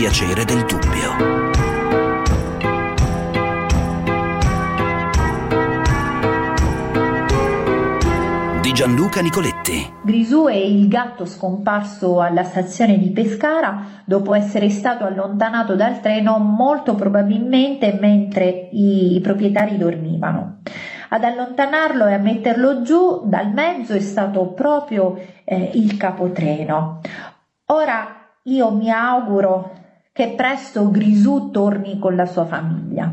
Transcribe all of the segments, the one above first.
piacere del dubbio. Di Gianluca Nicoletti. Grisù è il gatto scomparso alla stazione di Pescara dopo essere stato allontanato dal treno molto probabilmente mentre i proprietari dormivano. Ad allontanarlo e a metterlo giù dal mezzo è stato proprio eh, il capotreno. Ora io mi auguro che presto Grisù torni con la sua famiglia.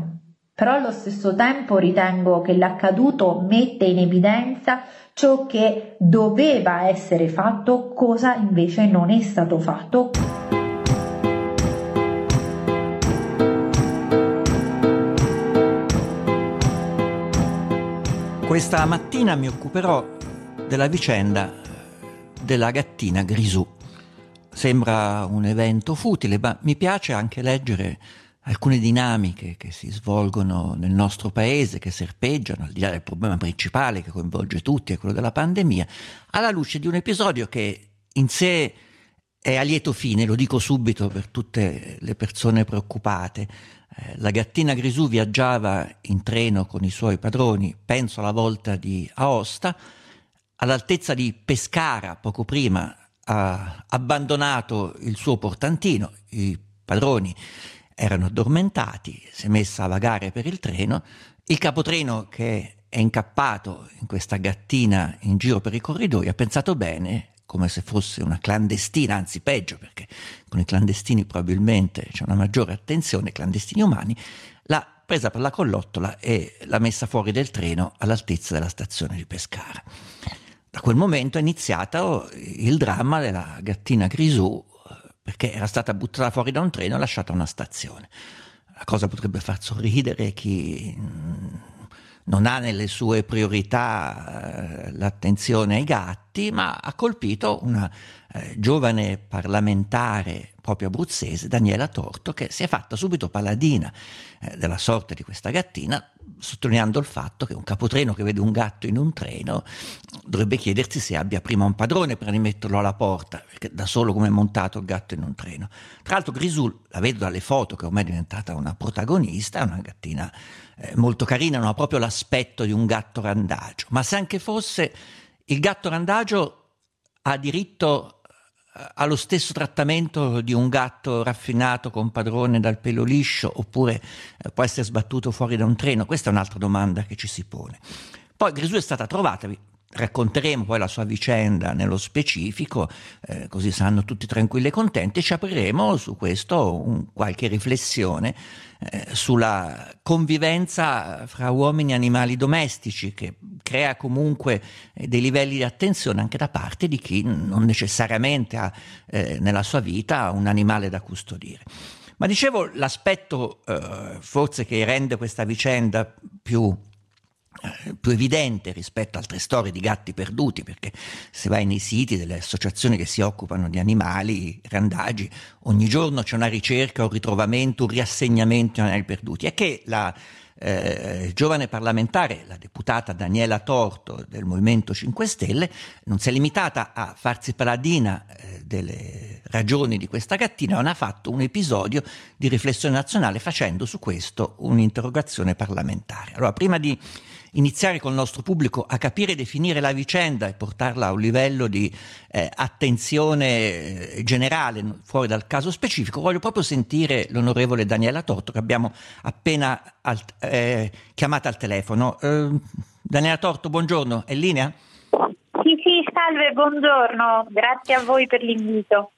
Però allo stesso tempo ritengo che l'accaduto mette in evidenza ciò che doveva essere fatto, cosa invece non è stato fatto. Questa mattina mi occuperò della vicenda della gattina Grisù. Sembra un evento futile, ma mi piace anche leggere alcune dinamiche che si svolgono nel nostro paese, che serpeggiano, al di là del problema principale che coinvolge tutti, è quello della pandemia, alla luce di un episodio che in sé è a lieto fine, lo dico subito per tutte le persone preoccupate. Eh, la gattina Grisù viaggiava in treno con i suoi padroni, penso alla volta di Aosta, all'altezza di Pescara, poco prima, ha abbandonato il suo portantino, i padroni erano addormentati, si è messa a vagare per il treno, il capotreno che è incappato in questa gattina in giro per i corridoi ha pensato bene come se fosse una clandestina, anzi peggio perché con i clandestini probabilmente c'è una maggiore attenzione, clandestini umani, l'ha presa per la collottola e l'ha messa fuori del treno all'altezza della stazione di Pescara. Da quel momento è iniziato il dramma della gattina Grisù perché era stata buttata fuori da un treno e lasciata a una stazione. La cosa potrebbe far sorridere chi non ha nelle sue priorità eh, l'attenzione ai gatti, ma ha colpito una eh, giovane parlamentare proprio abruzzese, Daniela Torto, che si è fatta subito paladina eh, della sorte di questa gattina, sottolineando il fatto che un capotreno che vede un gatto in un treno dovrebbe chiedersi se abbia prima un padrone per rimetterlo alla porta, perché da solo come è montato il gatto in un treno. Tra l'altro Grisul, la vedo dalle foto che ormai è diventata una protagonista, è una gattina eh, molto carina, non ha proprio l'aspetto di un gatto randagio, ma se anche fosse il gatto randagio ha diritto eh, allo stesso trattamento di un gatto raffinato con padrone dal pelo liscio oppure eh, può essere sbattuto fuori da un treno? Questa è un'altra domanda che ci si pone. Poi Grisù è stata trovata, racconteremo poi la sua vicenda nello specifico, eh, così saranno tutti tranquilli e contenti, e ci apriremo su questo un, qualche riflessione eh, sulla convivenza fra uomini e animali domestici, che crea comunque eh, dei livelli di attenzione anche da parte di chi non necessariamente ha eh, nella sua vita un animale da custodire. Ma dicevo, l'aspetto eh, forse che rende questa vicenda più più evidente rispetto a altre storie di gatti perduti, perché se vai nei siti delle associazioni che si occupano di animali randagi, ogni giorno c'è una ricerca, un ritrovamento, un riassegnamento di animali perduti. È che la eh, giovane parlamentare, la deputata Daniela Torto del Movimento 5 Stelle, non si è limitata a farsi paladina eh, delle ragioni di questa gattina, ma ha fatto un episodio di riflessione nazionale facendo su questo un'interrogazione parlamentare. Allora, prima di iniziare col nostro pubblico a capire e definire la vicenda e portarla a un livello di eh, attenzione eh, generale fuori dal caso specifico, voglio proprio sentire l'onorevole Daniela Torto che abbiamo appena al, eh, chiamata al telefono. Eh, Daniela Torto, buongiorno, è in linea? Sì, sì, salve, buongiorno, grazie a voi per l'invito.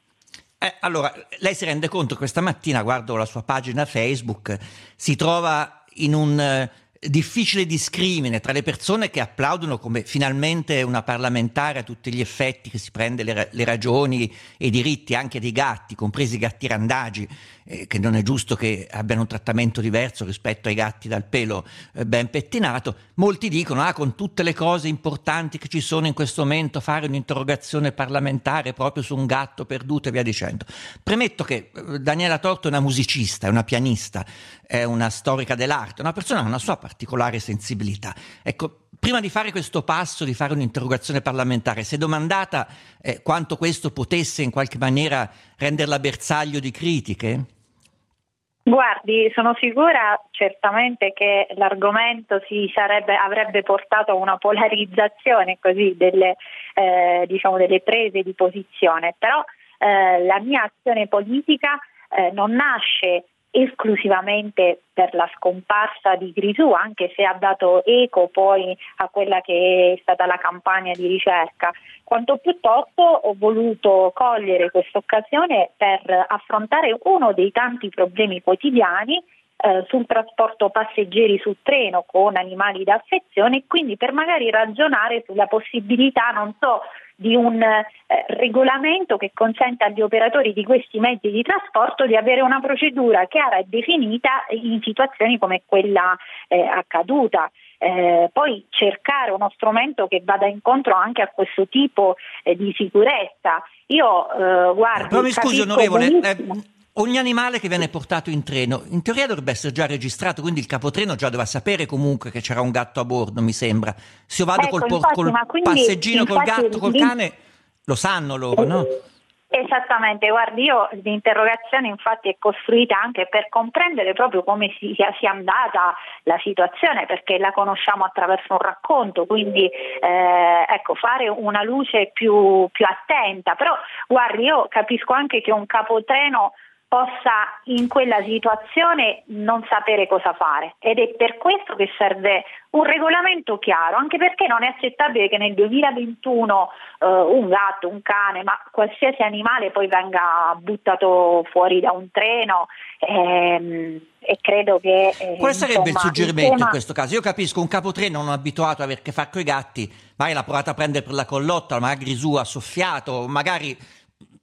Eh, allora, lei si rende conto che questa mattina, guardo la sua pagina Facebook, si trova in un difficile discrimine tra le persone che applaudono come finalmente una parlamentare a tutti gli effetti che si prende le, le ragioni e i diritti anche dei gatti, compresi i gatti randagi, eh, che non è giusto che abbiano un trattamento diverso rispetto ai gatti dal pelo eh, ben pettinato, molti dicono ah con tutte le cose importanti che ci sono in questo momento fare un'interrogazione parlamentare proprio su un gatto perduto e via dicendo. Premetto che eh, Daniela Torto è una musicista, è una pianista, è una storica dell'arte, una persona con una sua particolare sensibilità. Ecco, prima di fare questo passo, di fare un'interrogazione parlamentare, si è domandata eh, quanto questo potesse in qualche maniera renderla bersaglio di critiche? Guardi, sono sicura certamente che l'argomento sarebbe, avrebbe portato a una polarizzazione così delle, eh, diciamo delle prese di posizione, però eh, la mia azione politica eh, non nasce esclusivamente per la scomparsa di Grisù, anche se ha dato eco poi a quella che è stata la campagna di ricerca, quanto piuttosto ho voluto cogliere questa occasione per affrontare uno dei tanti problemi quotidiani eh, sul trasporto passeggeri su treno con animali da affezione e quindi per magari ragionare sulla possibilità, non so, di un eh, regolamento che consenta agli operatori di questi mezzi di trasporto di avere una procedura chiara e definita in situazioni come quella eh, accaduta. Eh, poi cercare uno strumento che vada incontro anche a questo tipo eh, di sicurezza. Io eh, guardo. Però mi scusi, onorevole. Ogni animale che viene portato in treno, in teoria dovrebbe essere già registrato, quindi il capotreno già doveva sapere comunque che c'era un gatto a bordo, mi sembra. Se io vado ecco, col, infatti, col quindi, passeggino, col gatto, col cane, lo sanno loro, no? Esattamente, guardi, io l'interrogazione infatti è costruita anche per comprendere proprio come sia, sia andata la situazione, perché la conosciamo attraverso un racconto, quindi eh, ecco, fare una luce più, più attenta. Però guardi, io capisco anche che un capotreno possa in quella situazione non sapere cosa fare ed è per questo che serve un regolamento chiaro, anche perché non è accettabile che nel 2021 eh, un gatto, un cane, ma qualsiasi animale poi venga buttato fuori da un treno ehm, e credo che... Eh, Quale sarebbe insomma, il suggerimento il tema... in questo caso? Io capisco un capotreno non abituato a avere a che fare con i gatti, magari l'ha provato a prendere per la collotta, magari su ha soffiato, magari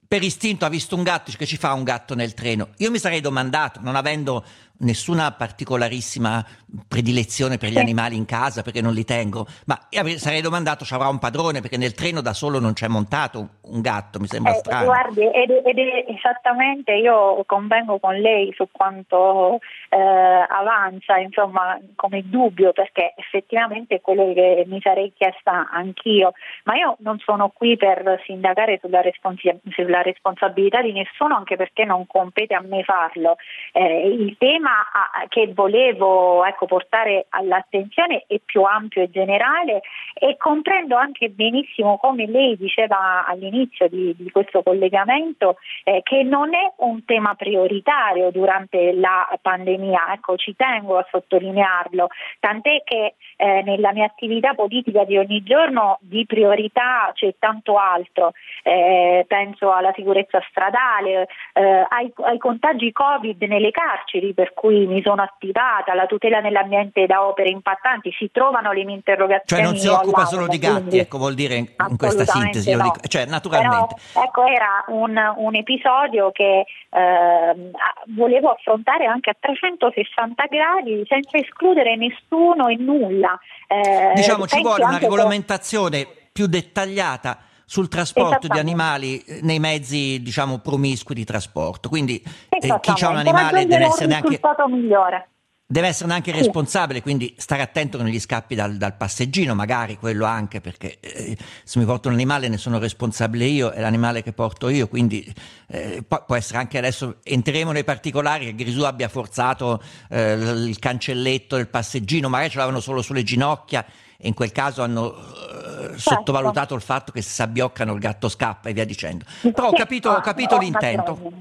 per istinto ha visto un gatto, che ci fa un gatto nel treno? Io mi sarei domandato, non avendo nessuna particolarissima predilezione per gli animali in casa perché non li tengo, ma sarei domandato ci avrà un padrone perché nel treno da solo non c'è montato un gatto, mi sembra eh, strano. Guardi, ed, ed è esattamente, io convengo con lei su quanto eh, avanza, insomma, come dubbio, perché effettivamente è quello che mi sarei chiesta anch'io, ma io non sono qui per sindacare sulla, responsi- sulla responsabilità di nessuno, anche perché non compete a me farlo. Eh, il tema tema che volevo ecco, portare all'attenzione è più ampio e generale e comprendo anche benissimo come lei diceva all'inizio di, di questo collegamento eh, che non è un tema prioritario durante la pandemia, ecco, ci tengo a sottolinearlo, tant'è che eh, nella mia attività politica di ogni giorno di priorità c'è tanto altro, eh, penso alla sicurezza stradale, eh, ai, ai contagi Covid nelle carceri per cui mi sono attivata, la tutela dell'ambiente da opere impattanti, si trovano le mie interrogazioni. Cioè non si occupa solo di gatti, quindi, ecco vuol dire in, in questa sintesi, no. dico, cioè naturalmente. Però, ecco era un, un episodio che eh, volevo affrontare anche a 360 gradi senza escludere nessuno e nulla. Eh, diciamo ci vuole una regolamentazione che... più dettagliata sul trasporto di animali eh, nei mezzi, diciamo, promiscui di trasporto. Quindi eh, chi ha un animale deve essere anche migliore. Deve essere anche sì. responsabile, quindi stare attento che non gli scappi dal, dal passeggino, magari quello anche, perché eh, se mi porto un animale ne sono responsabile io, è l'animale che porto io, quindi eh, può essere anche adesso, entreremo nei particolari, che Grisù abbia forzato eh, il cancelletto del passeggino, magari ce l'avevano solo sulle ginocchia e in quel caso hanno certo. sottovalutato il fatto che se si abbioccano il gatto scappa e via dicendo. Però ho capito, ho capito l'intento.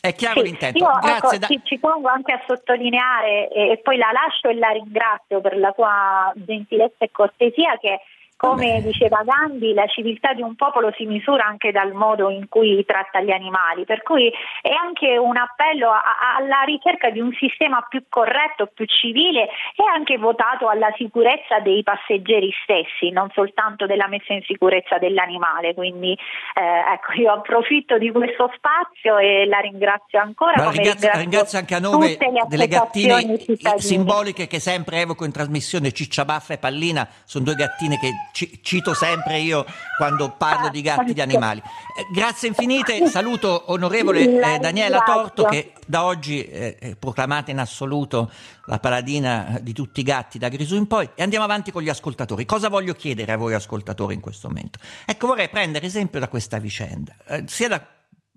È chiaro sì, l'intento. Io ecco, da... ci, ci, pongo anche a sottolineare e, e, poi la lascio e la ringrazio per la sua gentilezza e cortesia che come diceva Gandhi, la civiltà di un popolo si misura anche dal modo in cui tratta gli animali, per cui è anche un appello a, a, alla ricerca di un sistema più corretto, più civile e anche votato alla sicurezza dei passeggeri stessi, non soltanto della messa in sicurezza dell'animale. Quindi eh, ecco, io approfitto di questo spazio e la ringrazio ancora. Ma ringrazio, ringrazio, anche a nome delle gattine simboliche che sempre evoco in trasmissione, Ciccia Baffa e Pallina, sono due gattine che cito sempre io quando parlo di gatti di animali. Eh, grazie infinite, saluto onorevole eh, Daniela Torto che da oggi è, è proclamata in assoluto la paladina di tutti i gatti da Grisù in poi e andiamo avanti con gli ascoltatori. Cosa voglio chiedere a voi ascoltatori in questo momento? Ecco, vorrei prendere esempio da questa vicenda, eh, sia da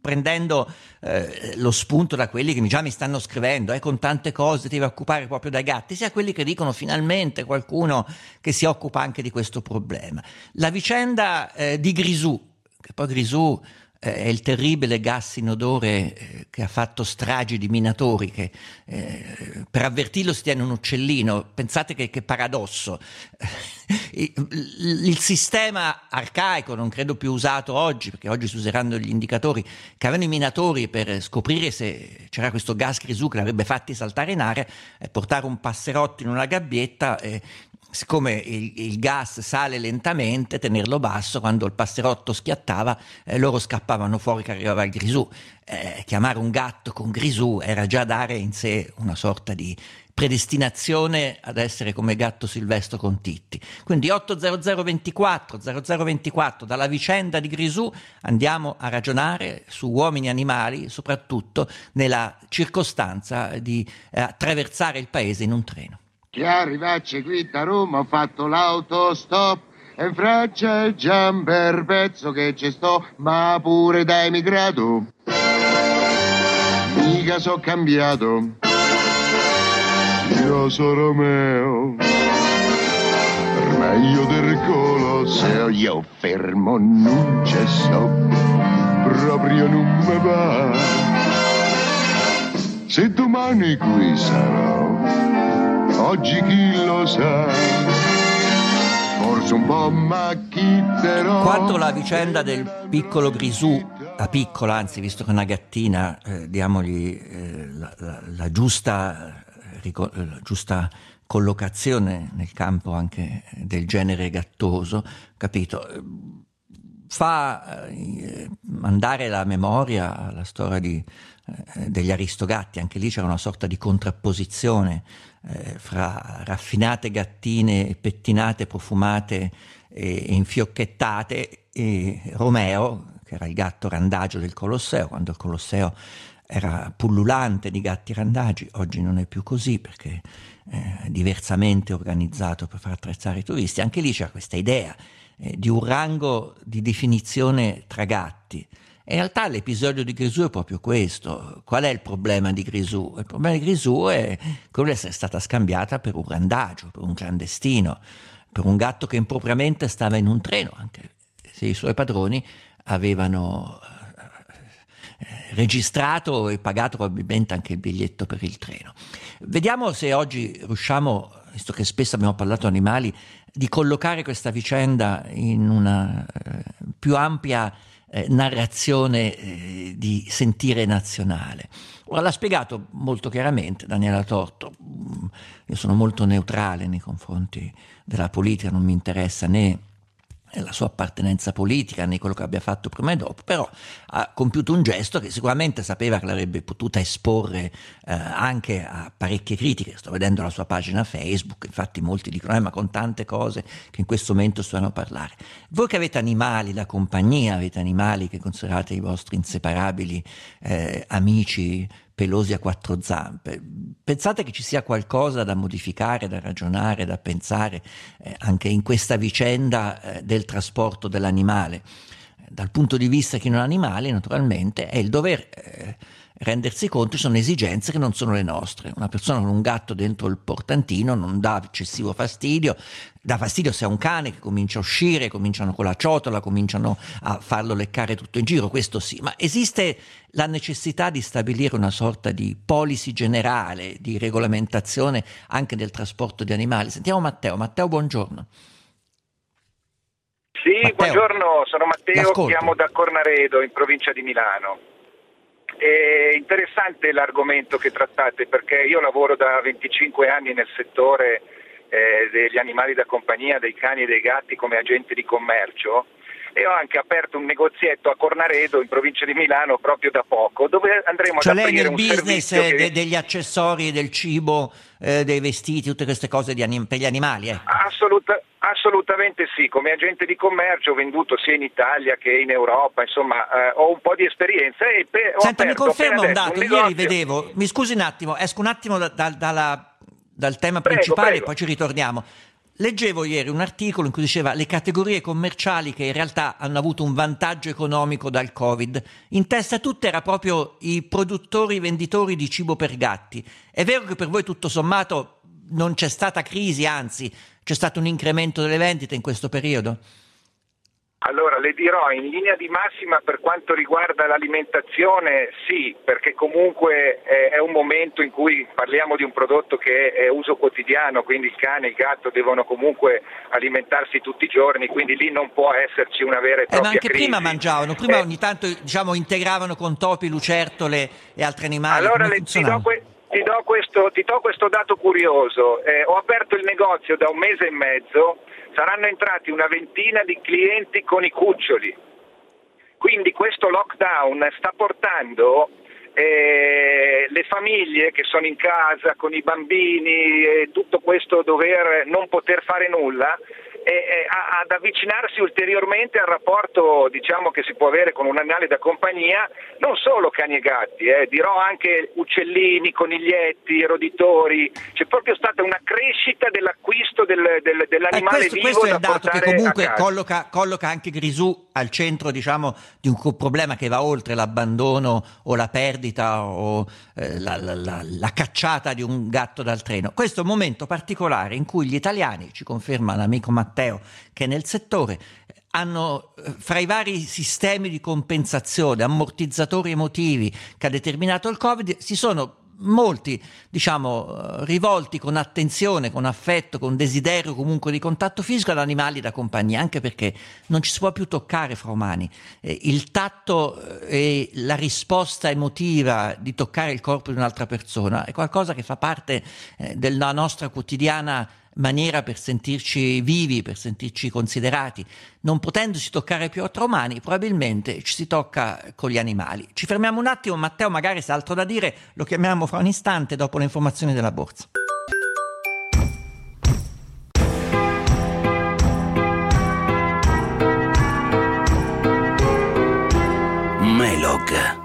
prendendo eh, lo spunto da quelli che già mi stanno scrivendo, eh, con tante cose devi occupare proprio dai gatti, sia quelli che dicono finalmente qualcuno che si occupa anche di questo problema. La vicenda eh, di Grisù, che poi Grisù eh, è il terribile gas inodore eh, che ha fatto stragi di minatori, che eh, per avvertirlo si tiene un uccellino. Pensate che, che paradosso. il, il, sistema arcaico, non credo più usato oggi, perché oggi si useranno gli indicatori, che avevano i minatori per scoprire se c'era questo gas grisù che l'avrebbe fatti saltare in aria, è portare un passerotto in una gabbietta e siccome il, il, gas sale lentamente, tenerlo basso, quando il passerotto schiattava, eh, loro scappavano fuori che arrivava il grisù. Eh, chiamare un gatto con grisù era già dare in sé una sorta di predestinazione ad essere come gatto silvestro con Titti. Quindi 80024 0024 dalla vicenda di Grisù andiamo a ragionare su uomini e animali, soprattutto nella circostanza di eh, attraversare il paese in un treno. Che arrivacci qui da Roma ho fatto l'autostop e in Francia è già un bel pezzo che ci sto, ma pure da emigrato. Mica so cambiato. Io sono Romeo, meglio del Colosseo, io fermo non c'è sto, proprio non mi va. Se domani qui sarò oggi chi lo sa. Forse un po' macchitterò. Quanto la vicenda del piccolo Grisù, la piccola, anzi, visto che è una gattina, eh, diamogli eh, la, la, la, giusta, eh, la giusta collocazione nel campo anche del genere gattoso, capito? Fa eh, andare la memoria alla storia di, eh, degli Aristogatti, anche lì c'era una sorta di contrapposizione eh, fra raffinate gattine pettinate, profumate e, e infiocchettate e Romeo, che era il gatto randagio del Colosseo, quando il Colosseo era pullulante di gatti randagi, oggi non è più così perché è diversamente organizzato per far attrezzare i turisti. Anche lì c'era questa idea eh, di un rango di definizione tra gatti in realtà l'episodio di Grisù è proprio questo. Qual è il problema di Grisù? Il problema di Grisù è quello di essere stata scambiata per un randagio, per un clandestino, per un gatto che impropriamente stava in un treno, anche se i suoi padroni avevano eh, registrato e pagato probabilmente anche il biglietto per il treno. Vediamo se oggi riusciamo, visto che spesso abbiamo parlato animali, di collocare questa vicenda in una eh, più ampia eh, narrazione eh, di sentire nazionale. Ora l'ha spiegato molto chiaramente Daniela Torto, mm, io sono molto neutrale nei confronti della politica, non mi interessa né la sua appartenenza politica né quello che abbia fatto prima e dopo, però ha compiuto un gesto che sicuramente sapeva che l'avrebbe potuta esporre eh, anche a parecchie critiche. Sto vedendo la sua pagina Facebook, infatti molti dicono, eh, ma con tante cose che in questo momento stanno a parlare. Voi che avete animali da compagnia, avete animali che considerate i vostri inseparabili eh, amici, pelosi a quattro zampe. Pensate che ci sia qualcosa da modificare, da ragionare, da pensare eh, anche in questa vicenda eh, del trasporto dell'animale? Dal punto di vista che non animale, naturalmente, è il dover eh, rendersi conto sono esigenze che non sono le nostre. Una persona con un gatto dentro il portantino non dà eccessivo fastidio, dà fastidio se è un cane che comincia a uscire, cominciano con la ciotola, cominciano a farlo leccare tutto in giro, questo sì, ma esiste la necessità di stabilire una sorta di policy generale, di regolamentazione anche del trasporto di animali. Sentiamo Matteo. Matteo, buongiorno. Sì, Matteo. buongiorno, sono Matteo, L'ascolto. chiamo da Cornaredo in provincia di Milano. È interessante l'argomento che trattate perché io lavoro da 25 anni nel settore eh, degli animali da compagnia, dei cani e dei gatti come agenti di commercio e ho anche aperto un negozietto a Cornaredo in provincia di Milano proprio da poco dove andremo cioè ad aprire lei nel business che... de- degli accessori, del cibo, eh, dei vestiti, tutte queste cose anim- per gli animali? Eh. Assoluta- assolutamente sì, come agente di commercio ho venduto sia in Italia che in Europa, insomma eh, ho un po' di esperienza e pe- Senta, mi conferma un dato, un ieri vedevo, mi scusi un attimo, esco un attimo da, da, dalla, dal tema prego, principale prego. e poi ci ritorniamo Leggevo ieri un articolo in cui diceva le categorie commerciali che in realtà hanno avuto un vantaggio economico dal Covid. In testa a tutte era proprio i produttori, i venditori di cibo per gatti. È vero che per voi tutto sommato non c'è stata crisi, anzi c'è stato un incremento delle vendite in questo periodo? Allora, le dirò in linea di massima per quanto riguarda l'alimentazione, sì, perché comunque è un momento in cui parliamo di un prodotto che è uso quotidiano, quindi il cane e il gatto devono comunque alimentarsi tutti i giorni, quindi lì non può esserci una vera e propria eh, ma anche crisi. prima mangiavano, prima eh, ogni tanto diciamo, integravano con topi, lucertole e altri animali. Allora, le, do que- ti do questo, ti do questo dato curioso. Eh, ho aperto il negozio da un mese e mezzo, saranno entrati una ventina di clienti con i cuccioli. Quindi questo lockdown sta portando eh, le famiglie che sono in casa con i bambini e tutto questo dover non poter fare nulla e, ad avvicinarsi ulteriormente al rapporto diciamo, che si può avere con un animale da compagnia, non solo cani e gatti, eh, dirò anche uccellini, coniglietti, roditori, c'è proprio stata una crescita dell'acquisto del, del, dell'animale eh, questo, vivo. Questo è il dato che comunque colloca, colloca, anche Grisù al centro diciamo, di un problema che va oltre l'abbandono o la perdita o eh, la, la, la, la cacciata di un gatto dal treno. Questo è un momento particolare in cui gli italiani, ci conferma l'amico Matteo, che nel settore hanno eh, fra i vari sistemi di compensazione, ammortizzatori emotivi che ha determinato il Covid, si sono molti, diciamo, eh, rivolti con attenzione, con affetto, con desiderio comunque di contatto fisico ad animali da compagnia, anche perché non ci si può più toccare fra umani. Eh, il tatto e la risposta emotiva di toccare il corpo di un'altra persona è qualcosa che fa parte della nostra quotidiana maniera per sentirci vivi, per sentirci considerati. Non potendosi toccare più tra umani, probabilmente ci si tocca con gli animali. Ci fermiamo un attimo, Matteo, magari se altro da dire lo chiamiamo fra un istante dopo le informazioni della borsa. Melog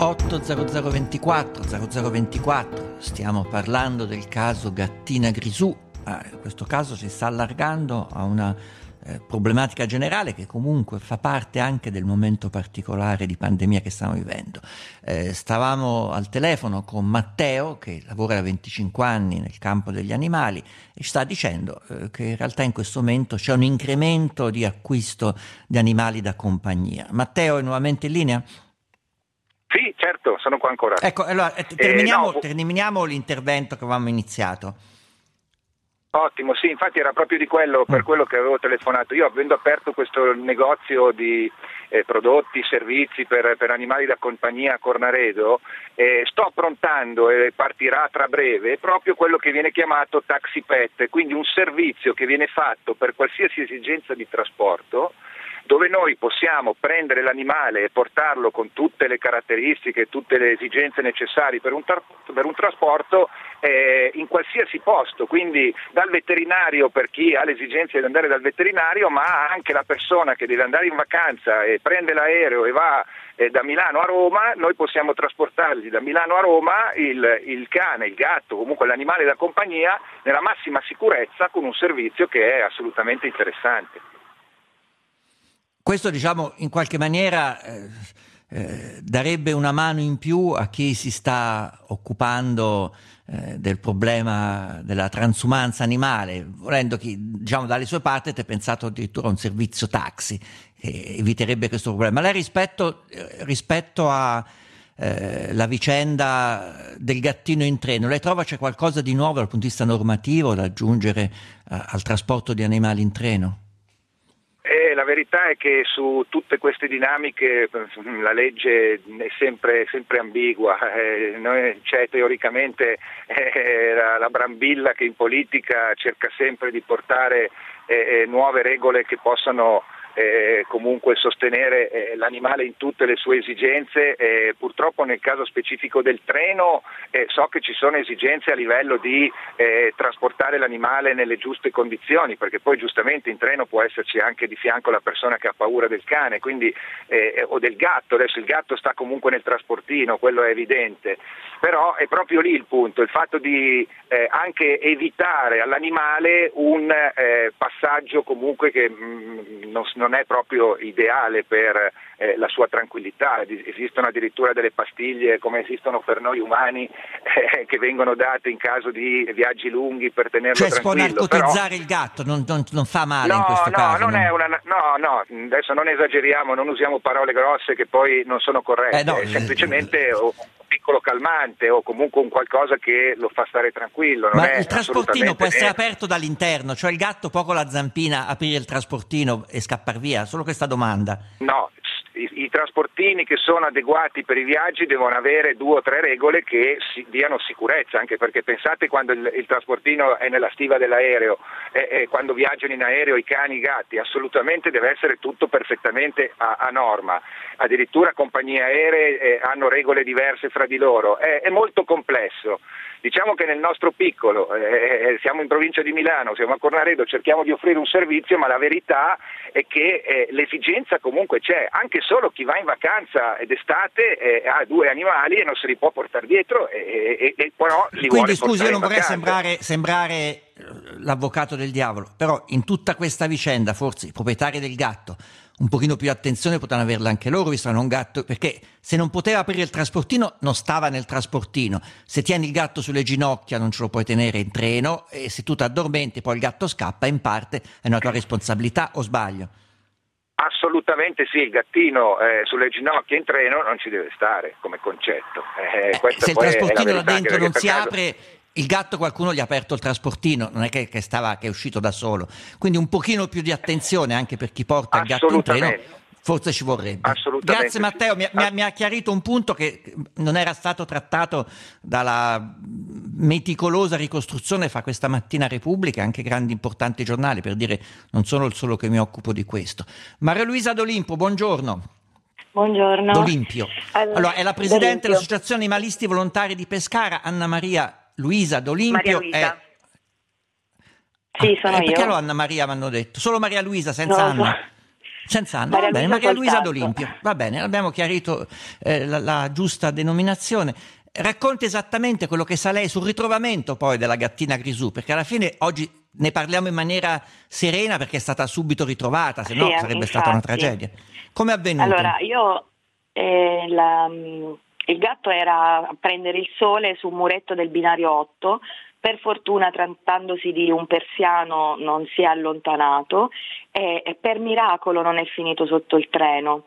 80024 0024 stiamo parlando del caso Gattina Grisù ah, questo caso si sta allargando a una eh, problematica generale che comunque fa parte anche del momento particolare di pandemia che stiamo vivendo. Eh, stavamo al telefono con Matteo che lavora da 25 anni nel campo degli animali e sta dicendo eh, che in realtà in questo momento c'è un incremento di acquisto di animali da compagnia. Matteo è nuovamente in linea? Certo, sono qua ancora. Ecco, allora eh, terminiamo, eh, no, terminiamo l'intervento che avevamo iniziato. Ottimo, sì, infatti era proprio di quello, per mm. quello che avevo telefonato. Io avendo aperto questo negozio di eh, prodotti, servizi per, per, animali da compagnia a Cornaredo, eh, sto approntando e partirà tra breve proprio quello che viene chiamato taxi pet, quindi un servizio che viene fatto per qualsiasi esigenza di trasporto dove noi possiamo prendere l'animale e portarlo con tutte le caratteristiche, tutte le esigenze necessarie per un, tra- per un trasporto eh, in qualsiasi posto, quindi dal veterinario per chi ha l'esigenza di andare dal veterinario, ma anche la persona che deve andare in vacanza e prende l'aereo e va eh, da Milano a Roma, noi possiamo trasportargli da Milano a Roma il, il cane, il gatto, comunque l'animale da compagnia nella massima sicurezza con un servizio che è assolutamente interessante. Questo diciamo in qualche maniera eh, eh, darebbe una mano in più a chi si sta occupando eh, del problema della transumanza animale, volendo chi diciamo dalle sue parti ha pensato addirittura a un servizio taxi che eviterebbe questo problema. Lei rispetto, eh, rispetto a eh, la vicenda del gattino in treno, lei trova c'è qualcosa di nuovo dal punto di vista normativo da aggiungere eh, al trasporto di animali in treno? La verità è che su tutte queste dinamiche la legge è sempre, sempre ambigua, eh, c'è teoricamente eh, la, la, brambilla che in politica cerca sempre di portare eh, eh nuove regole che possano eh, comunque sostenere eh, l'animale in tutte le sue esigenze. Eh, purtroppo nel caso specifico del treno eh, so che ci sono esigenze a livello di eh, trasportare l'animale nelle giuste condizioni, perché poi giustamente in treno può esserci anche di fianco la persona che ha paura del cane quindi, eh, o del gatto, adesso il gatto sta comunque nel trasportino, quello è evidente, però è proprio lì il punto, il fatto di anche evitare all'animale un passaggio comunque che mh, mm, non, non è proprio ideale per eh, la sua tranquillità. Esistono addirittura delle pastiglie come esistono per noi umani eh, che vengono date in caso di viaggi lunghi per tenerlo cioè, tranquillo. Cioè si può narcotizzare però... il gatto, non, non, non, fa male no, in questo no, caso. Non no, una, no, no, adesso non esageriamo, non usiamo parole grosse che poi non sono corrette, eh, no, semplicemente... Eh, piccolo calmante o comunque un qualcosa che lo fa stare tranquillo. Ma il trasportino può essere aperto dall'interno, cioè il gatto poco la zampina aprire il trasportino e scappare via? Solo questa domanda. No, i, i, trasportini che sono adeguati per i viaggi devono avere due o tre regole che si, diano sicurezza, anche perché pensate quando il, il trasportino è nella stiva dell'aereo e, e, quando viaggiano in aereo i cani, i gatti, assolutamente deve essere tutto perfettamente a, a norma. Addirittura compagnie aeree eh, hanno regole diverse fra di loro, è, è molto complesso. Diciamo che nel nostro piccolo, eh, eh, siamo in provincia di Milano, siamo a Cornaredo, cerchiamo di offrire un servizio, ma la verità è che eh, l'esigenza comunque c'è, anche solo chi va in vacanza d'estate eh, ha due animali e non se li può portare dietro e, e però li Quindi scusi, io non vorrei sembrare, sembrare eh, l'avvocato del diavolo, però in tutta questa vicenda forse i proprietari del gatto un pochino più attenzione potranno averla anche loro, visto che hanno un gatto, perché se non poteva aprire il trasportino non stava nel trasportino, se tieni il gatto sulle ginocchia non ce lo puoi tenere in treno e se tu ti addormenti poi il gatto scappa, in parte è una tua responsabilità o sbaglio? Assolutamente sì, il gattino eh, sulle ginocchia in treno non ci deve stare come concetto. Eh, eh, se il trasportino là dentro non si caso... apre il gatto qualcuno gli ha aperto il trasportino, non è che, che, stava, che è uscito da solo. Quindi un pochino più di attenzione anche per chi porta il gatto in treno forse ci vorrebbe. Grazie Matteo, mi, mi, mi, ha chiarito un punto che non era stato trattato dalla meticolosa ricostruzione fa questa mattina Repubblica, anche grandi importanti giornali, per dire non sono il solo che mi occupo di questo. Maria Luisa D'Olimpo, buongiorno. Buongiorno. D'Olimpio. Allora, è la Presidente dell'Associazione Animalisti Volontari di Pescara, Anna Maria Luisa D'Olimpio Maria Luisa. È... Sì, sono eh, io. Perché lo Anna Maria mi hanno detto? Solo Maria Luisa, senza no, Anna? Senza Anna, Maria va bene, Luisa Maria Luisa D'Olimpio, va bene, abbiamo chiarito eh, la, la, giusta denominazione. Racconti esattamente quello che sa lei sul ritrovamento poi della gattina Grisù, perché alla fine oggi ne parliamo in maniera serena perché è stata subito ritrovata, se no sì, sarebbe infatti. stata una tragedia. Come è avvenuto? Allora, io eh, la, il gatto era a prendere il sole su un muretto del binario 8 per fortuna trattandosi di un persiano non si è allontanato e, e, per miracolo non è finito sotto il treno.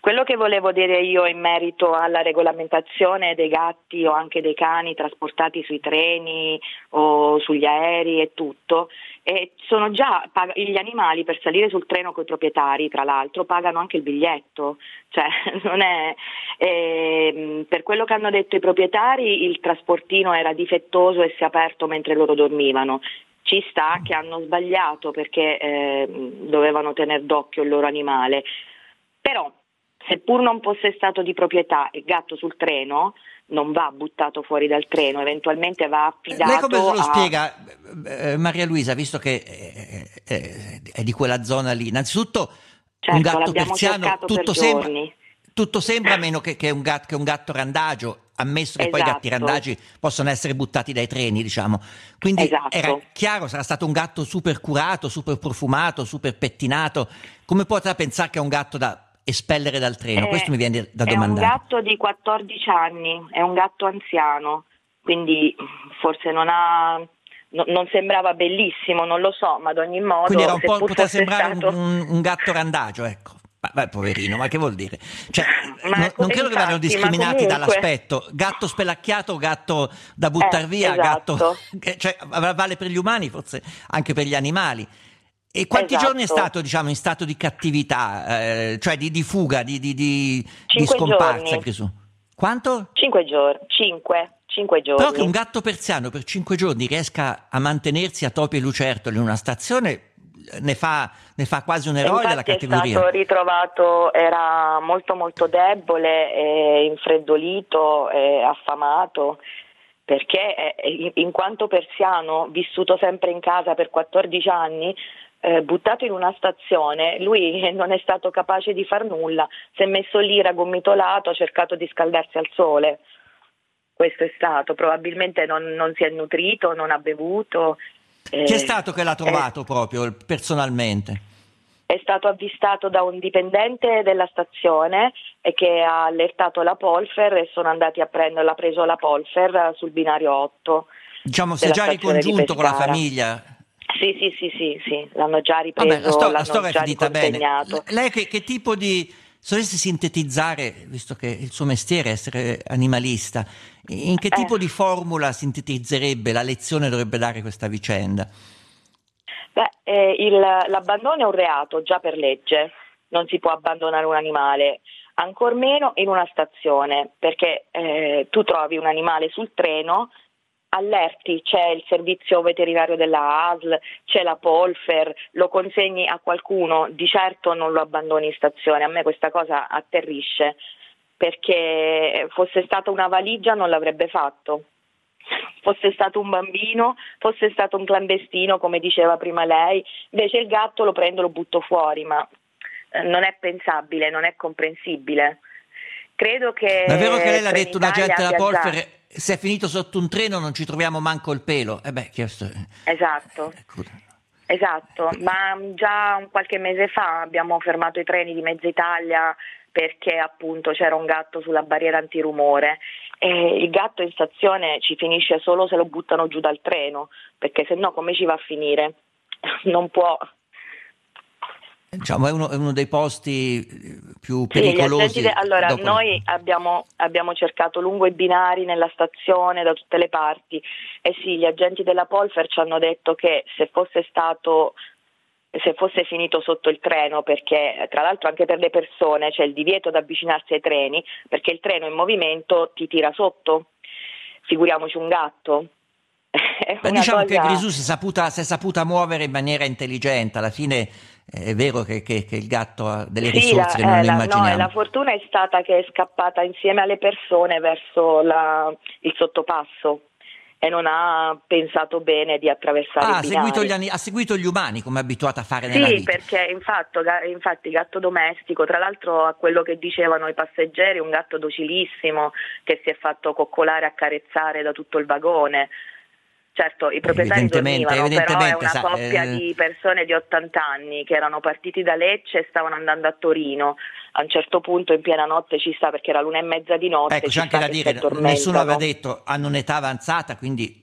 Quello che volevo dire io in merito alla regolamentazione dei gatti o anche dei cani trasportati sui treni o sugli aerei e tutto, e sono già gli animali per salire sul treno con i proprietari, tra l'altro, pagano anche il biglietto, cioè non è, eh, per quello che hanno detto i proprietari il trasportino era difettoso e si è aperto mentre loro dormivano. Ci sta che hanno sbagliato perché eh, dovevano tenere d'occhio il loro animale, però seppur non fosse stato di proprietà il gatto sul treno, non va buttato fuori dal treno, eventualmente va affidato. Lei come lo a... spiega, eh, Maria Luisa, visto che è, è, è, di quella zona lì? Innanzitutto, certo, un gatto persiano, tutto per sembra, tutto sembra meno che, che, un gatto, che, un gatto, randagio, ammesso che esatto. poi i gatti esatto. randagi possono essere buttati dai treni, diciamo. Quindi esatto. era chiaro, sarà stato un gatto super curato, super profumato, super pettinato. Come potrà pensare che è un gatto da espellere dal treno? È, Questo mi viene da domandare. È un gatto di 14 anni, è un gatto anziano, quindi forse non ha no, non sembrava bellissimo, non lo so, ma ad ogni modo... Quindi era un po', poteva sembrare stato... un, un, gatto randagio, ecco. Ma, ma, poverino, ma che vuol dire? Cioè, non, non credo che vengano discriminati comunque... dall'aspetto. Gatto spelacchiato, gatto da buttare eh, via, esatto. gatto... Cioè, vale per gli umani, forse anche per gli animali. E quanti esatto. giorni è stato diciamo, in stato di cattività, eh, cioè di, di, fuga, di, di, di, scomparsa? Quanto? Cinque giorni. Cinque. Cinque giorni. Però che un gatto persiano per cinque giorni riesca a mantenersi a topi e lucertoli in una stazione, ne fa, ne fa quasi un eroe della categoria. È stato ritrovato, era molto molto debole, infreddolito, affamato perché in quanto persiano, vissuto sempre in casa per 14 anni, eh, buttato in una stazione, lui non è stato capace di far nulla, si è messo lì raggomitolato, ha cercato di scaldarsi al sole. Questo è stato, probabilmente non, non si è nutrito, non ha bevuto. Eh, Chi è stato che l'ha trovato eh, proprio personalmente? È stato avvistato da un dipendente della stazione che ha allertato la Polfer e sono andati a prenderla, ha preso la Polfer sul binario 8. Diciamo, si è già ricongiunto con la famiglia sì, sì, sì, sì, sì, l'hanno già ripreso, Vabbè, la, sto- la storia è finita bene. Lei che, che tipo di, se dovessi sintetizzare, visto che il suo mestiere è essere animalista, in che tipo eh. di formula sintetizzerebbe la lezione dovrebbe dare questa vicenda? Beh, eh, il, l'abbandono è un reato già per legge, non si può abbandonare un animale, ancor meno in una stazione, perché eh, tu trovi un animale sul treno, allerti, c'è il servizio veterinario della ASL, c'è la Polfer, lo consegni a qualcuno, di certo non lo abbandoni in stazione, a me questa cosa atterrisce, perché fosse stata una valigia non l'avrebbe fatto, fosse stato un bambino, fosse stato un clandestino come diceva prima lei, invece il gatto lo prendo e lo butto fuori, ma eh, non è pensabile, non è comprensibile. Credo che... Ma è vero che lei l'ha detto un agente della Polfer... Già se è finito sotto un treno non ci troviamo manco il pelo. Eh beh, chiesto... Esatto. Ecco. Esatto, ma già qualche mese fa abbiamo fermato i treni di Mezza Italia perché appunto c'era un gatto sulla barriera antirumore e il gatto in stazione ci finisce solo se lo buttano giù dal treno, perché se no come ci va a finire? Non può Diciamo, è, uno, è, uno, dei posti eh, più pericolosi. Sì, allora, dopo... noi abbiamo, abbiamo, cercato lungo i binari nella stazione da tutte le parti e sì, gli agenti della Polfer ci hanno detto che se fosse stato se fosse finito sotto il treno, perché tra l'altro anche per le persone c'è il divieto di avvicinarsi ai treni, perché il treno in movimento ti tira sotto, figuriamoci un gatto. Beh, diciamo cosa... che Grisù si è, saputa, si è saputa muovere in maniera intelligente, alla fine è vero che, che, che, il gatto ha delle sì, risorse la, che non eh, la, immaginiamo. No, la fortuna è stata che è scappata insieme alle persone verso la, il sottopasso e non ha pensato bene di attraversare ah, ha seguito, gli, ha seguito gli umani come è abituata a fare nella sì, vita. Sì, perché infatti, infatti gatto domestico, tra l'altro a quello che dicevano i passeggeri, un gatto docilissimo che si è fatto coccolare e accarezzare da tutto il vagone. Certo, i proprietari dormivano, però è una coppia eh... di persone di 80 anni che erano partiti da Lecce e stavano andando a Torino. A un certo punto in piena notte ci sta perché era l'una e mezza di notte. Ecco, c'è anche da dire, nessuno aveva detto hanno un'età avanzata, quindi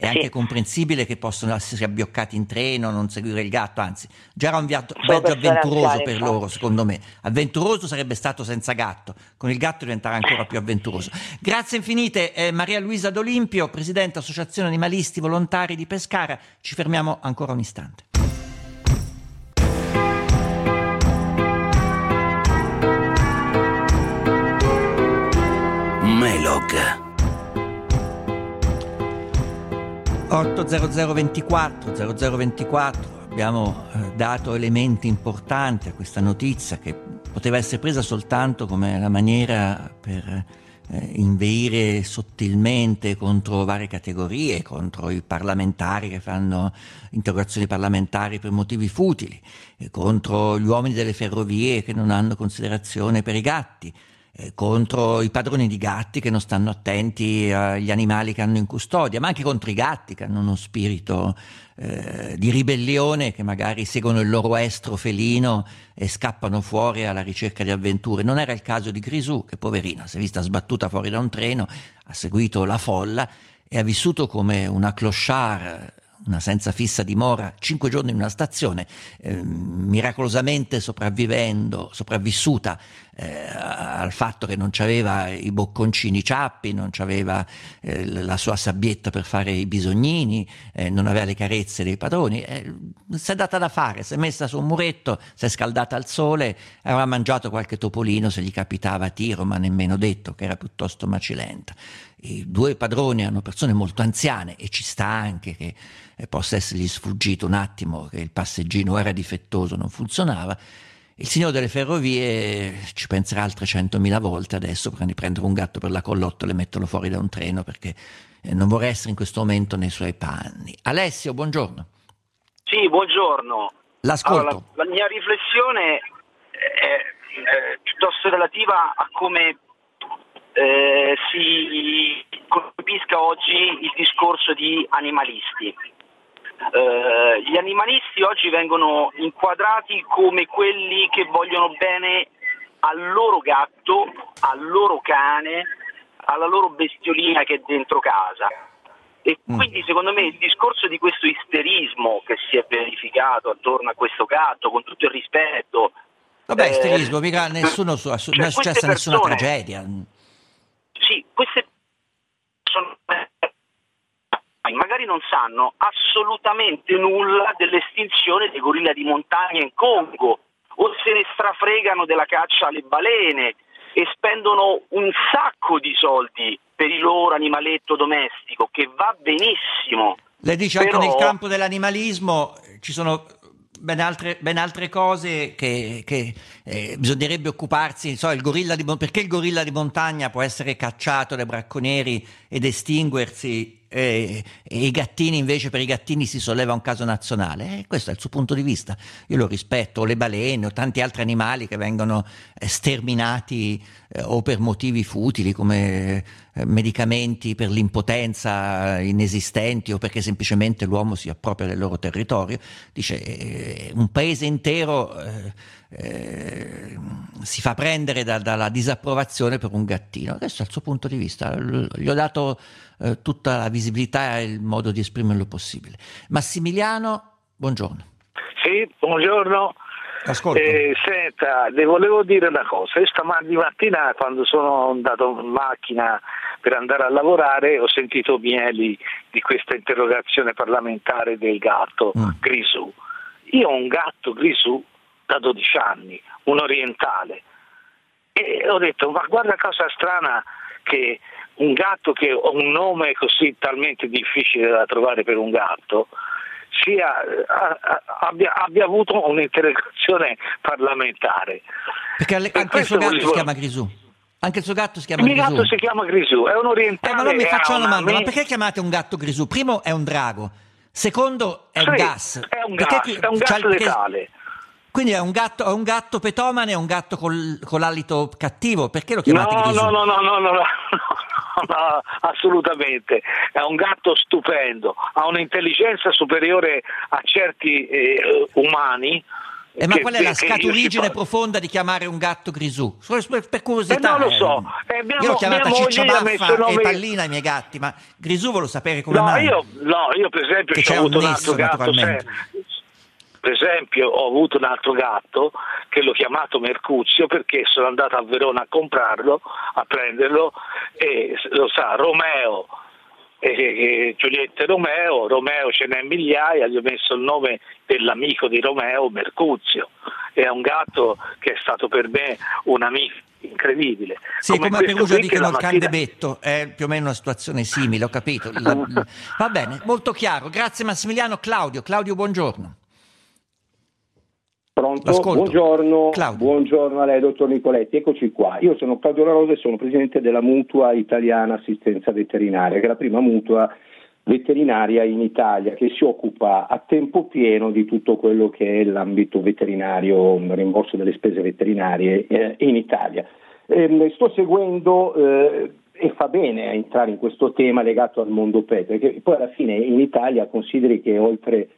è anche sì. comprensibile che possono essere abbioccati in treno, non seguire il gatto, anzi, già era un viaggio, viaggio avventuroso per loro, secondo me. Avventuroso sarebbe stato senza gatto, con il gatto diventava ancora più avventuroso. Grazie infinite, eh, Maria Luisa D'Olimpio, Presidente Associazione Animalisti Volontari di Pescara. Ci fermiamo ancora un istante. Melog 80024 0024 abbiamo eh, dato elementi importanti a questa notizia che poteva essere presa soltanto come la maniera per eh, inveire sottilmente contro varie categorie, contro i parlamentari che fanno interrogazioni parlamentari per motivi futili, eh, contro gli uomini delle ferrovie che non hanno considerazione per i gatti, contro i padroni di gatti che non stanno attenti agli animali che hanno in custodia, ma anche contro i gatti che hanno uno spirito eh, di ribellione, che magari seguono il loro estro felino e scappano fuori alla ricerca di avventure. Non era il caso di Grisù, che poverina si è vista sbattuta fuori da un treno, ha seguito la folla e ha vissuto come una clochard una senza fissa dimora, cinque giorni in una stazione, eh, miracolosamente sopravvivendo, sopravvissuta eh, al fatto che non aveva i bocconcini ciappi, non aveva eh, la sua sabbietta per fare i bisognini, eh, non aveva le carezze dei padroni, eh, si è data da fare, si è messa su un muretto, si è scaldata al sole, aveva mangiato qualche topolino se gli capitava a tiro, ma nemmeno detto che era piuttosto macilenta i due padroni erano persone molto anziane e ci sta anche che eh, possa essergli sfuggito un attimo che il passeggino era difettoso, non funzionava. Il signore delle ferrovie ci penserà altre centomila volte adesso prima di prendere un gatto per la collottola e metterlo fuori da un treno perché eh, non vorrei essere in questo momento nei suoi panni. Alessio, buongiorno. Sì, buongiorno. L'ascolto. Allora, la, la, mia riflessione è, è, piuttosto relativa a come eh, si colpisca oggi il discorso di animalisti. Eh, gli animalisti oggi vengono inquadrati come quelli che vogliono bene al loro gatto, al loro cane, alla loro bestiolina che è dentro casa. E mm. quindi secondo me il discorso di questo isterismo che si è verificato attorno a questo gatto, con tutto il rispetto. Vabbè, eh, isterismo, mica nessuno, cioè, non è successa persone, nessuna tragedia. Sì, queste sono magari non sanno assolutamente nulla dell'estinzione dei gorilla di montagna in Congo o se ne strafregano della caccia alle balene e spendono un sacco di soldi per il loro animaletto domestico che va benissimo. Lei dice Però... anche nel campo dell'animalismo ci sono ben altre, ben altre cose che, che eh, bisognerebbe occuparsi, so, il di, perché il gorilla di montagna può essere cacciato dai bracconieri ed estinguersi e, e, i gattini invece per i gattini si solleva un caso nazionale. Eh, questo è il suo punto di vista. Io lo rispetto, o le balene o tanti altri animali che vengono eh, sterminati eh, o per motivi futili come eh, medicamenti per l'impotenza inesistenti o perché semplicemente l'uomo si appropria del loro territorio. Dice eh, un paese intero eh, si fa prendere da, dalla disapprovazione per un gattino. È il suo punto di vista. Gli ho dato eh, tutta la visibilità e il modo di esprimerlo possibile. Massimiliano, buongiorno. Sì, buongiorno. Eh, senta, le volevo dire una cosa. Io stamattina mattina quando sono andato in macchina per andare a lavorare ho sentito mieli di questa interrogazione parlamentare del gatto mm. Grisù. Io ho un gatto Grisù da 12 anni, un orientale. E ho detto, ma guarda cosa strana che un gatto che ha un nome così talmente difficile da trovare per un gatto sia, abbia, abbia, avuto un'interrogazione parlamentare. Perché anche il suo gatto volevo... si chiama Grisù. Anche il suo gatto si chiama il Grisù. Il gatto si chiama Grisù, è un orientale. Eh, ma non mi faccio una domanda, me... ma perché chiamate un gatto Grisù? Primo è un drago, secondo è un gas. È un gas, perché, è un gas letale. Quindi è un gatto, è un gatto petomane, è un gatto col, con l'alito cattivo, perché lo chiamate no, Grisù? No, no, no, no, no, no, no, assolutamente, è un gatto stupendo, ha un'intelligenza superiore a certi eh, umani. Eh, ma qual è la scaturigine profonda di chiamare un gatto Grisù? Per curiosità. Eh, non lo so. Eh, abbiamo, Io l'ho chiamata Ciccio Baffa nome... e Pallina i miei gatti, ma Grisù volevo sapere come no, mai. Io, no, io per esempio ho avuto un, un altro gatto, se, per esempio ho avuto un altro gatto che l'ho chiamato Mercuzio perché sono andato a Verona a comprarlo, a prenderlo e lo sa, Romeo e, e Giulietta e Romeo, Romeo ce n'è migliaia, gli ho messo il nome dell'amico di Romeo, Mercuzio. È un gatto che è stato per me un amico incredibile. Sì, come, come a Perugia dicono il mattina... candebetto, è più o meno una situazione simile, ho capito. La... Va bene, molto chiaro. Grazie Massimiliano. Claudio, Claudio, buongiorno. Pronto? Buongiorno, buongiorno, a lei, dottor Nicoletti. Eccoci qua. Io sono Claudio La Rosa e sono presidente della Mutua Italiana Assistenza Veterinaria, che è la prima mutua veterinaria in Italia che si occupa a tempo pieno di tutto quello che è l'ambito veterinario, rimborso delle spese veterinarie eh, in Italia. Eh, sto seguendo eh, e fa bene a entrare in questo tema legato al mondo pet, perché poi alla fine in Italia consideri che oltre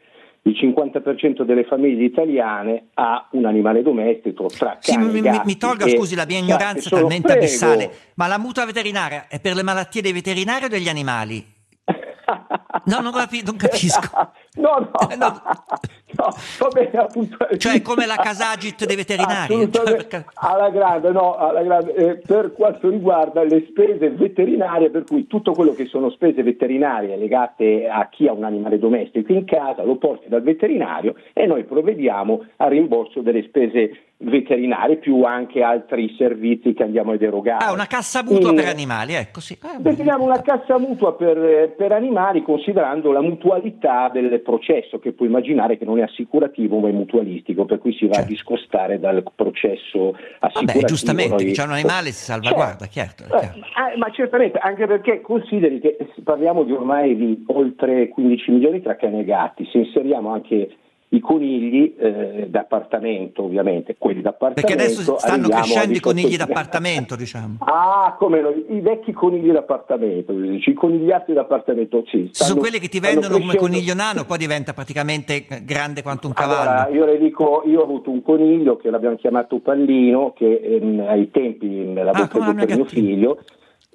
il 50% delle famiglie italiane ha un animale domestico tra sì, cani, mi, gatti mi tolga scusi la mia ignoranza sono, talmente prego. abissale ma la mutua veterinaria è per le malattie dei veterinari o degli animali? No, non, capi- non capisco. No, no. no. No, va bene, appunto. Cioè come la Casagit dei veterinari. Cioè. Alla grande, no, alla grande. Eh, per quanto riguarda le spese veterinarie, per cui tutto quello che sono spese veterinarie legate a chi ha un animale domestico in casa lo porti dal veterinario e noi provvediamo al rimborso delle spese veterinarie più anche altri servizi che andiamo ad erogare. Ah, una cassa mutua in... per animali, ecco sì. Ah, definiamo una cassa mutua per, per, animali considerando la mutualità del processo che puoi immaginare che non è assicurativo ma è mutualistico, per cui si va certo. a discostare dal processo assicurativo. Vabbè, giustamente, noi... chi ha un animale si salvaguarda, certo. chiaro. chiaro. Eh, ma certamente, anche perché consideri che parliamo di ormai di oltre 15 milioni tra cani e gatti, se inseriamo anche i conigli eh, d'appartamento ovviamente, quelli d'appartamento. Perché adesso stanno crescendo i conigli d'appartamento, diciamo. Ah, come no, i vecchi conigli d'appartamento, i conigliati d'appartamento, sì. Stanno, Sono quelli che ti vendono come coniglio nano, poi diventa praticamente grande quanto un cavallo. Allora, io le dico, io ho avuto un coniglio che l'abbiamo chiamato Pallino, che ehm, ai tempi l'avevo ah, preso per mio figlio,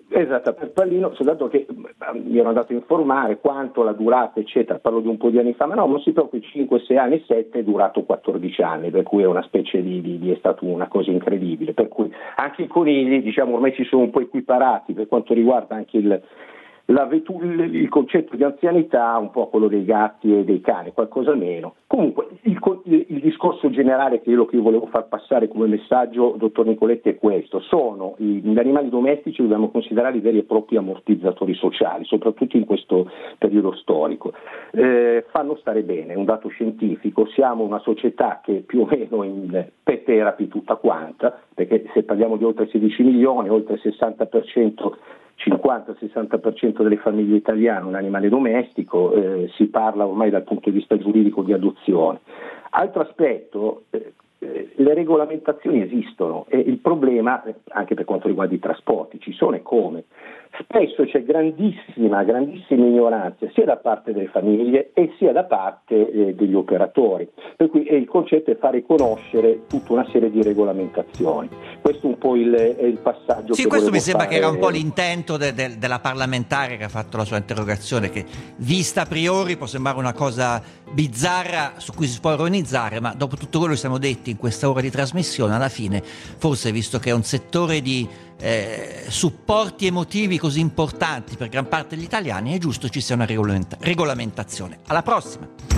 Esatto, per Pallino, soltanto che mi ero andato a informare quanto la durata, eccetera, parlo di un po' di anni fa, ma no, non si preoccupi, 5, 6 anni, 7 è durato 14 anni, per cui è una specie di, di, di, è stata una cosa incredibile, per cui anche i conigli, diciamo, ormai si sono un po' equiparati per quanto riguarda anche il, vetu- il concetto di anzianità, un po' quello dei gatti e dei cani, qualcosa meno. Comunque il, il discorso generale che io, che io, volevo far passare come messaggio, dottor Nicoletti, è questo. Sono gli animali domestici, dobbiamo considerare i veri e propri ammortizzatori sociali, soprattutto in questo periodo storico. Eh, fanno stare bene, è un dato scientifico, siamo una società che più o meno in pet tutta quanta, perché se parliamo di oltre 16 milioni, oltre il 60% 50-60% delle famiglie italiane un animale domestico, eh, si parla ormai dal punto di vista giuridico di adozione. Altro aspetto, eh, eh, le regolamentazioni esistono e il problema, anche per quanto riguarda i trasporti, ci sono e come spesso c'è grandissima, grandissima ignoranza sia da parte delle famiglie e sia da parte eh, degli operatori. Per cui il concetto è fare conoscere tutta una serie di regolamentazioni. Questo è un po' il, il passaggio. Sì, questo mi sembra fare. che era un po' l'intento de, de, della parlamentare che ha fatto la sua interrogazione, che vista a priori può sembrare una cosa bizzarra su cui si può ironizzare, ma dopo tutto quello che siamo detti in questa ora di trasmissione, alla fine, forse visto che è un settore di eh, supporti emotivi così importanti per gran parte degli italiani, è giusto ci sia una regolamentazione. Alla prossima!